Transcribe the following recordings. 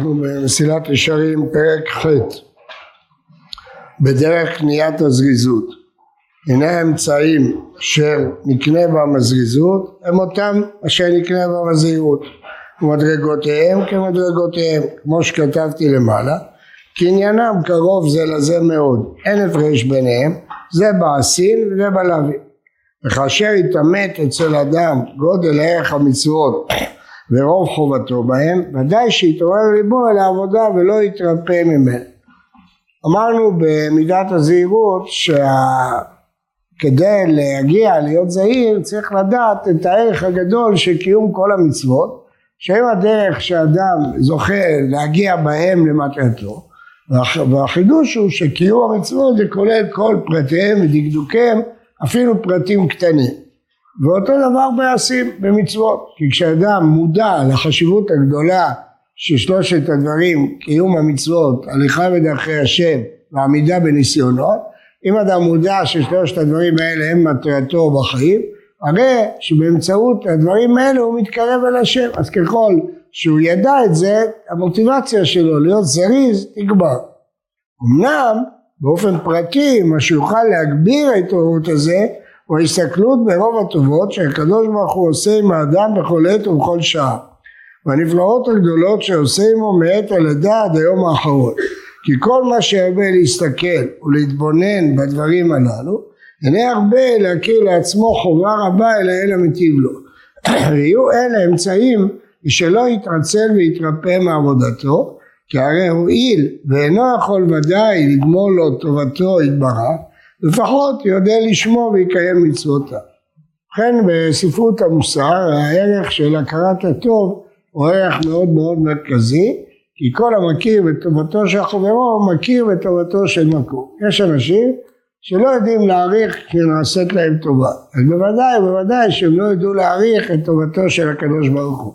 אנחנו במסילת ישרים פרק ח' בדרך קניית הזריזות. הנה האמצעים אשר נקנה בהם הזריזות הם אותם אשר נקנה בהם הזהירות. ומדרגותיהם כמדרגותיהם כמו שכתבתי למעלה כי עניינם קרוב זה לזה מאוד. אין הפרש ביניהם זה בעשין וזה בלוי וכאשר יתעמת אצל אדם גודל ערך המצוות ורוב חובתו בהם, ודאי שיתעורר ליבו אל העבודה ולא יתרפא ממנו. אמרנו במידת הזהירות שכדי להגיע להיות זהיר צריך לדעת את הערך הגדול של קיום כל המצוות שהם הדרך שאדם זוכה להגיע בהם למטרתו והחידוש הוא שקיום המצוות זה כולל כל פרטיהם ודקדוקיהם אפילו פרטים קטנים ואותו דבר בעשים במצוות. כי כשאדם מודע לחשיבות הגדולה של שלושת הדברים קיום המצוות הליכה בדרכי השם ועמידה בניסיונות אם אדם מודע ששלושת הדברים האלה הם מטרתו בחיים הרי שבאמצעות הדברים האלה הוא מתקרב אל השם. אז ככל שהוא ידע את זה המוטיבציה שלו להיות זריז תגבר. אמנם באופן פרטי מה שיוכל להגביר את ההתעוררות הזה הוא ההסתכלות ברוב הטובות שהקדוש ברוך הוא עושה עם האדם בכל עת ובכל שעה. והנפלאות הגדולות שעושה עמו מעת הלידה עד היום האחרון. כי כל מה שהרבה להסתכל ולהתבונן בדברים הללו איני הרבה להכיר לעצמו חובה רבה אלא אלה מטיב לו. ויהיו אלה אמצעים שלא יתרצל ויתרפא מעבודתו כי הרי הואיל ואינו יכול ודאי לגמור לו טובתו יתברך לפחות יודע לשמור ויקיים מצוותיו. לכן בספרות המוסר הערך של הכרת הטוב הוא ערך מאוד מאוד מרכזי כי כל המכיר בטובתו של חברו מכיר בטובתו של מקום. יש אנשים שלא יודעים להעריך שנעשית להם טובה. אז בוודאי בוודאי שהם לא ידעו להעריך את טובתו של הקדוש ברוך הוא.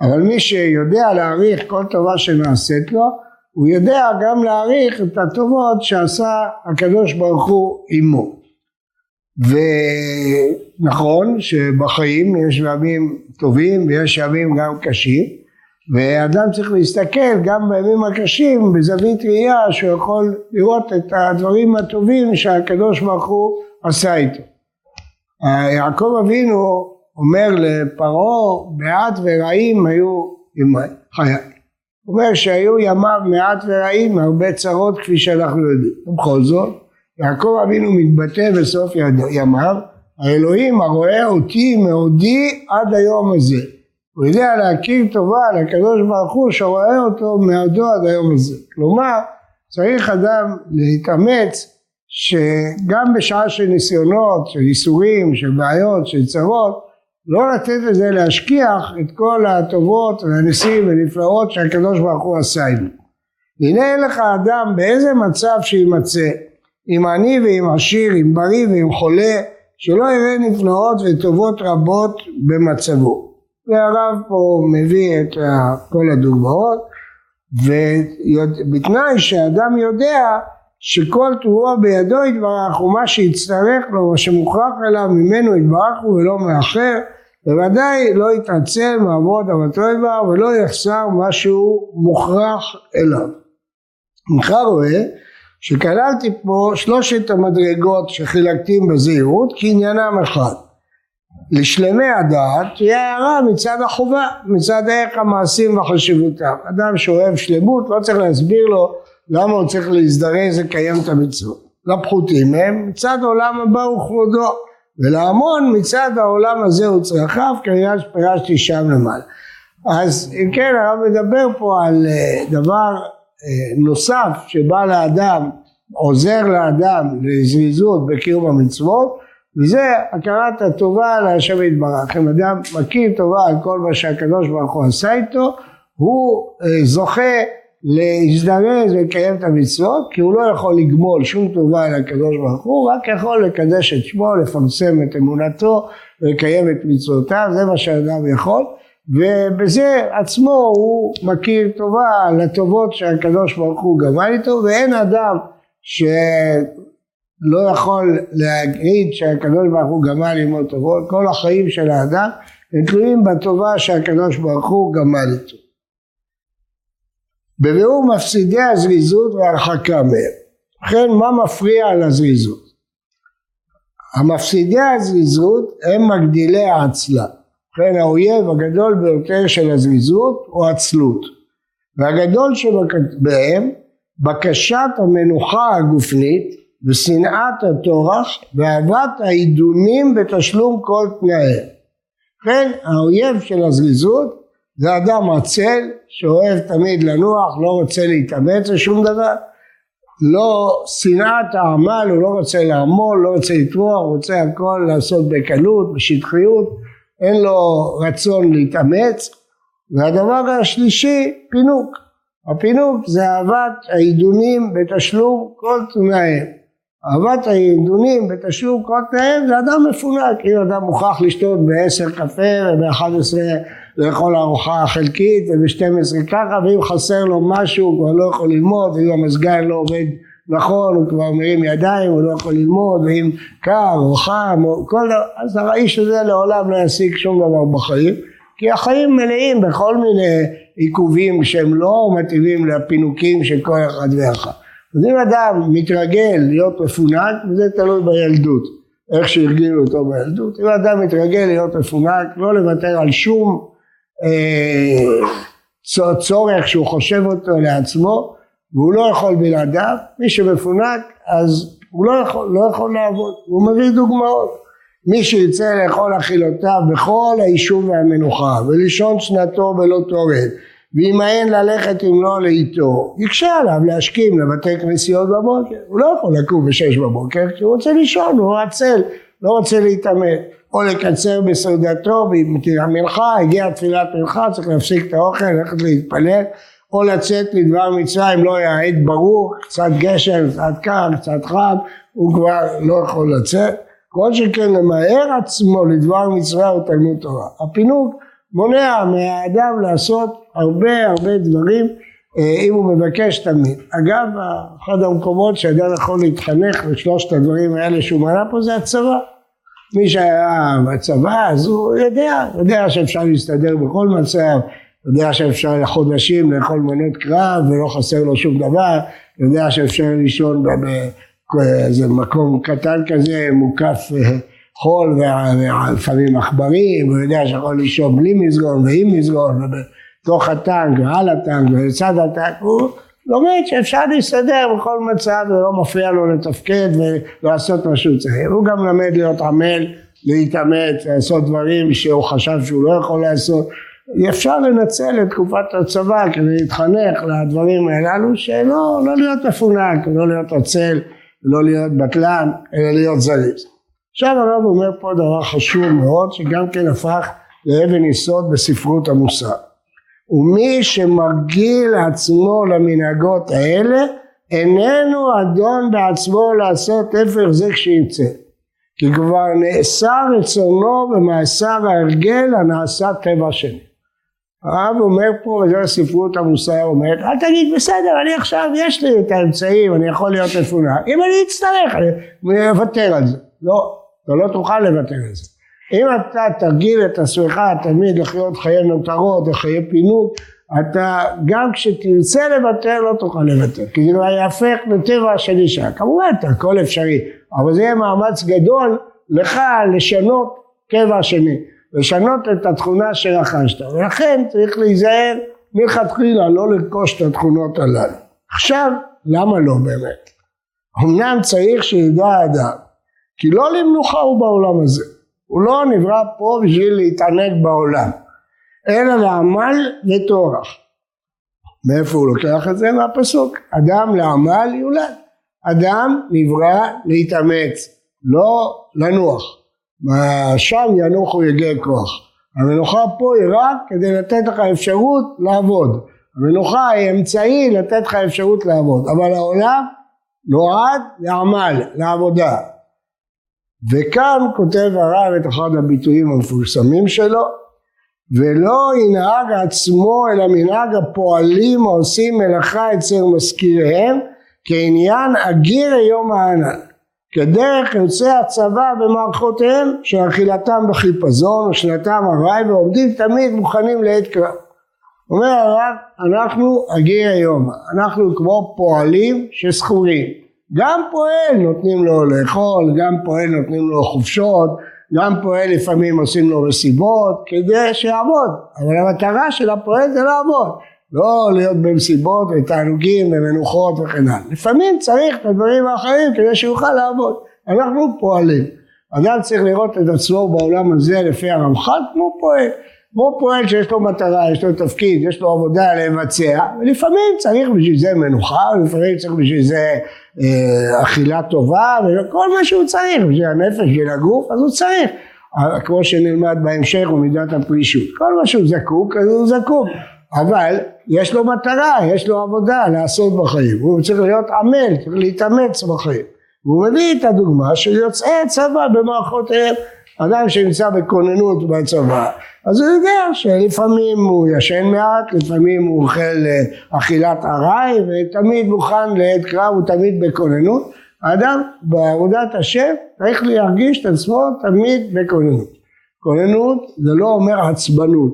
אבל מי שיודע להעריך כל טובה שנעשית לו הוא יודע גם להעריך את הטובות שעשה הקדוש ברוך הוא עמו. ונכון שבחיים יש ימים טובים ויש ימים גם קשים ואדם צריך להסתכל גם בימים הקשים בזווית ראייה שהוא יכול לראות את הדברים הטובים שהקדוש ברוך הוא עשה איתו. יעקב אבינו אומר לפרעה מעט ורעים היו חיי הוא אומר שהיו ימיו מעט ורעים, הרבה צרות כפי שאנחנו יודעים. ובכל זאת, יעקב אבינו מתבטא בסוף ימיו, האלוהים הרואה אותי מעודי עד היום הזה. הוא יודע להכיר טובה לקדוש ברוך הוא שרואה אותו מעדו עד היום הזה. כלומר, צריך אדם להתאמץ שגם בשעה של ניסיונות, של ייסורים, של בעיות, של צרות, לא לתת לזה להשכיח את כל הטובות והניסים ונפלאות שהקדוש ברוך הוא עשה איתו. הנה אין לך אדם באיזה מצב שימצא, אם עני ואם עשיר, אם בריא ואם חולה, שלא יראה נפלאות וטובות רבות במצבו. והרב פה מביא את כל הדוגמאות, ובתנאי שאדם יודע שכל תבואה בידו יתברך ומה שיצטרך לו, מה שמוכרח אליו ממנו יתברך הוא ולא מאחר בוודאי לא יתעצל מעבוד המטריבה ולא יחסר משהו מוכרח אליו. אינך רואה שכללתי פה שלושת המדרגות שחילקתי בזהירות כעניינם אחד. לשלמי הדעת תהיה הערה מצד החובה, מצד ערך המעשים וחשיבותם. אדם שאוהב שלמות לא צריך להסביר לו למה הוא צריך להזדרז לקיים את המצוות. לפחותים הם מצד עולם הבא וכבודו. ולהמון מצד העולם הזה הוא צרכיו כנראה שפגשתי שם למעלה. אז אם כן הרב מדבר פה על אה, דבר אה, נוסף שבא לאדם, עוזר לאדם לזריזות בקיום המצוות וזה הכרת הטובה להשם יתברך. אם אדם מכיר טובה על כל מה שהקדוש ברוך הוא עשה איתו הוא אה, זוכה להזדרז ולקיים את המצוות כי הוא לא יכול לגמול שום טובה אל הקדוש ברוך הוא רק יכול לקדש את שמו לפרסם את אמונתו ולקיים את מצוותיו זה מה שאדם יכול ובזה עצמו הוא מכיר טובה לטובות שהקדוש ברוך הוא גמל איתו ואין אדם שלא יכול להגיד שהקדוש ברוך הוא גמל עמו טובות כל החיים של האדם הם תלויים בטובה שהקדוש ברוך הוא גמל איתו בביאור מפסידי הזריזות והרחקה מהם. לכן מה מפריע לזריזות? המפסידי הזריזות הם מגדילי העצלה. לכן האויב הגדול ביותר של הזריזות הוא עצלות. והגדול שבהם בקשת המנוחה הגופנית ושנאת הטורח ואהבת העידונים בתשלום כל תנאיהם. לכן האויב של הזריזות זה אדם עצל שאוהב תמיד לנוח, לא רוצה להתאמץ לשום דבר, לא שנאת העמל, הוא לא רוצה לעמול, לא רוצה לתבוע, הוא רוצה הכל לעשות בקלות, בשטחיות, אין לו רצון להתאמץ, והדבר השלישי, פינוק. הפינוק זה אהבת העידונים בתשלום כל תנאיהם. אהבת העידונים בתשלום כל תנאיהם זה אדם מפונק, אם אדם מוכרח לשתות בעשר קפה וב-11 לאכול ארוחה חלקית וב-12 ככה ואם חסר לו משהו הוא כבר לא יכול ללמוד ואם המזגן לא עובד נכון הוא כבר מרים ידיים הוא לא יכול ללמוד ואם קר או חם או כל דבר אז האיש הזה לעולם לא ישיג שום דבר בחיים כי החיים מלאים בכל מיני עיכובים שהם לא מתאימים לפינוקים של כל אחד ואחד. אז אם אדם מתרגל להיות מפונק וזה תלוי בילדות איך שהרגילו אותו בילדות אם אדם מתרגל להיות מפונק לא לוותר על שום צורך שהוא חושב אותו לעצמו והוא לא יכול בלעדיו, מי שמפונק אז הוא לא יכול, לא יכול לעבוד, הוא מביא דוגמאות. מי שירצה לאכול אכילותיו בכל היישוב והמנוחה ולישון שנתו בלא תורד וימאן ללכת אם לא לאיתו, יקשה עליו להשכים לבתי כנסיות בבוקר, הוא לא יכול לקום בשש בבוקר כי הוא רוצה לישון, הוא עצל, לא רוצה להתעמת. או לקצר בסעודתו המנחה, הגיעה תפילת מנחה, צריך להפסיק את האוכל, ללכת להתפלל, או לצאת לדבר אם לא היה עת ברור, קצת גשם, קצת קר, קצת חם, הוא כבר לא יכול לצאת. כל שכן למהר עצמו לדבר מצווה או תלמוד תורה. הפינוק מונע מהאדם לעשות הרבה הרבה דברים אה, אם הוא מבקש תמיד. אגב, אחד המקומות שאדם יכול להתחנך לשלושת הדברים האלה שהוא מנה פה זה הצבא. מי שהיה בצבא אז הוא יודע, יודע שאפשר להסתדר בכל מצב, יודע שאפשר לחודשים לאכול מנות קרב ולא חסר לו שום דבר, יודע שאפשר לישון באיזה מקום קטן כזה מוקף אה, חול ולפעמים עכברים, הוא יודע שיכול לישון בלי מזגון ועם מזגון ובתוך הטנק ועל הטנק ולצד הטנק, הוא לומד שאפשר להסתדר בכל מצב ולא מפריע לו לתפקד ולעשות מה שהוא צריך. הוא גם למד להיות עמל, להתאמץ, לעשות דברים שהוא חשב שהוא לא יכול לעשות. אפשר לנצל את תקופת הצבא כדי להתחנך לדברים הללו שלא לא להיות מפונק, לא להיות עצל, לא להיות בטלן, אלא להיות זריז. עכשיו הרב אומר פה דבר חשוב מאוד שגם כן הפך לאבן יסוד בספרות המוסר. ומי שמרגיל עצמו למנהגות האלה איננו אדון בעצמו לעשות הפך זה כשירצה כי כבר נאסר רצונו במאסר ההרגל הנעשה טבע שני. הרב אומר פה, וזה הספרות המוסר אומרת, אל תגיד בסדר, אני עכשיו, יש לי את האמצעים, אני יכול להיות מפונק, אם אני אצטרך, אני אוותר על זה. לא, אתה לא תוכל לוותר על זה. אם אתה תרגיל את עצמך תמיד לחיות חיי נותרות וחיי פינוק, אתה גם כשתרצה לוותר לא תוכל לוותר, כי זה לא יהפך לטבע של אישה. כמובן, הכל אפשרי, אבל זה יהיה מאמץ גדול לך לשנות קבע שני, לשנות את התכונה שרכשת, ולכן צריך להיזהר מלכתחילה לא לרכוש את התכונות הללו. עכשיו, למה לא באמת? אמנם צריך שידע האדם, כי לא למנוחה הוא בעולם הזה. הוא לא נברא פה בשביל להתענג בעולם, אלא לעמל וטורח. מאיפה הוא לוקח את זה? מהפסוק, אדם לעמל יולד. אדם נברא להתאמץ, לא לנוח. שם ינוחו יגי כוח. המנוחה פה היא רק כדי לתת לך אפשרות לעבוד. המנוחה היא אמצעי לתת לך אפשרות לעבוד, אבל העולם נועד לעמל, לעבודה. וכאן כותב הרב את אחד הביטויים המפורסמים שלו ולא ינהג עצמו אלא מנהג הפועלים העושים מלאכה אצל מזכיריהם כעניין אגיר יום הענן כדרך יוצאי הצבא במערכותיהם שאכילתם בחיפזון ושנתם ארעי ועומדים תמיד מוכנים לעת קרב אומר הרב, אנחנו הגיע היום, אנחנו כמו פועלים שסחורים. גם פועל נותנים לו לאכול, גם פועל נותנים לו חופשות, גם פועל לפעמים עושים לו מסיבות כדי שיעבוד, אבל המטרה של הפועל זה לעבוד, לא להיות במסיבות ותענוגים ומנוחות וכן הלאה. לפעמים צריך את הדברים האחרים כדי שיוכל לעבוד. אנחנו פועלים. אדם צריך לראות את עצמו בעולם הזה לפי הרמח"ל כמו פועל. כמו פועל שיש לו מטרה, יש לו תפקיד, יש לו עבודה לבצע, ולפעמים צריך בשביל זה מנוחה, ולפעמים צריך בשביל זה אה, אכילה טובה, וכל מה שהוא צריך, בשביל הנפש, בשביל הגוף, אז הוא צריך. כמו שנלמד בהמשך הוא מידת הפרישות. כל מה שהוא זקוק, אז הוא זקוק. אבל יש לו מטרה, יש לו עבודה לעשות בחיים. הוא צריך להיות עמל, צריך להתאמץ בחיים. והוא מביא את הדוגמה של יוצאי צבא במערכותיהם. אדם שנמצא בכוננות בצבא, אז הוא יודע שלפעמים הוא ישן מעט, לפעמים הוא אוכל אה, אכילת ארעי, ותמיד מוכן לעת קרב, הוא תמיד בכוננות. האדם בעבודת השם צריך להרגיש את עצמו תמיד בכוננות. כוננות זה לא אומר עצבנות,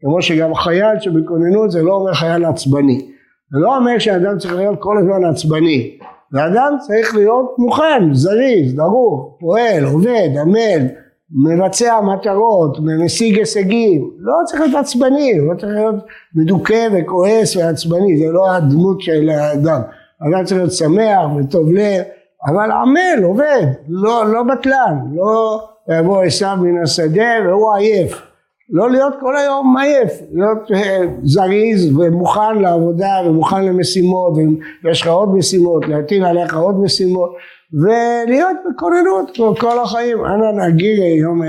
כמו שגם חייל שבכוננות זה לא אומר חייל עצבני. זה לא אומר שאדם צריך להיות כל הזמן עצבני. ואדם צריך להיות מוכן, זריז, דרוך, פועל, עובד, עמל, מבצע מטרות, משיג הישגים, לא צריך להיות עצבני, לא צריך להיות מדוכא וכועס ועצבני, זה לא הדמות של האדם. אדם צריך להיות שמח וטוב לב, אבל עמל, עובד, לא, לא בטלן, לא יבוא עשיו מן השדה והוא עייף. לא להיות כל היום עייף, להיות אה, זריז ומוכן לעבודה ומוכן למשימות ויש לך עוד משימות, להטיל עליך עוד משימות ולהיות בכוננות כל החיים, אנא נגיד יום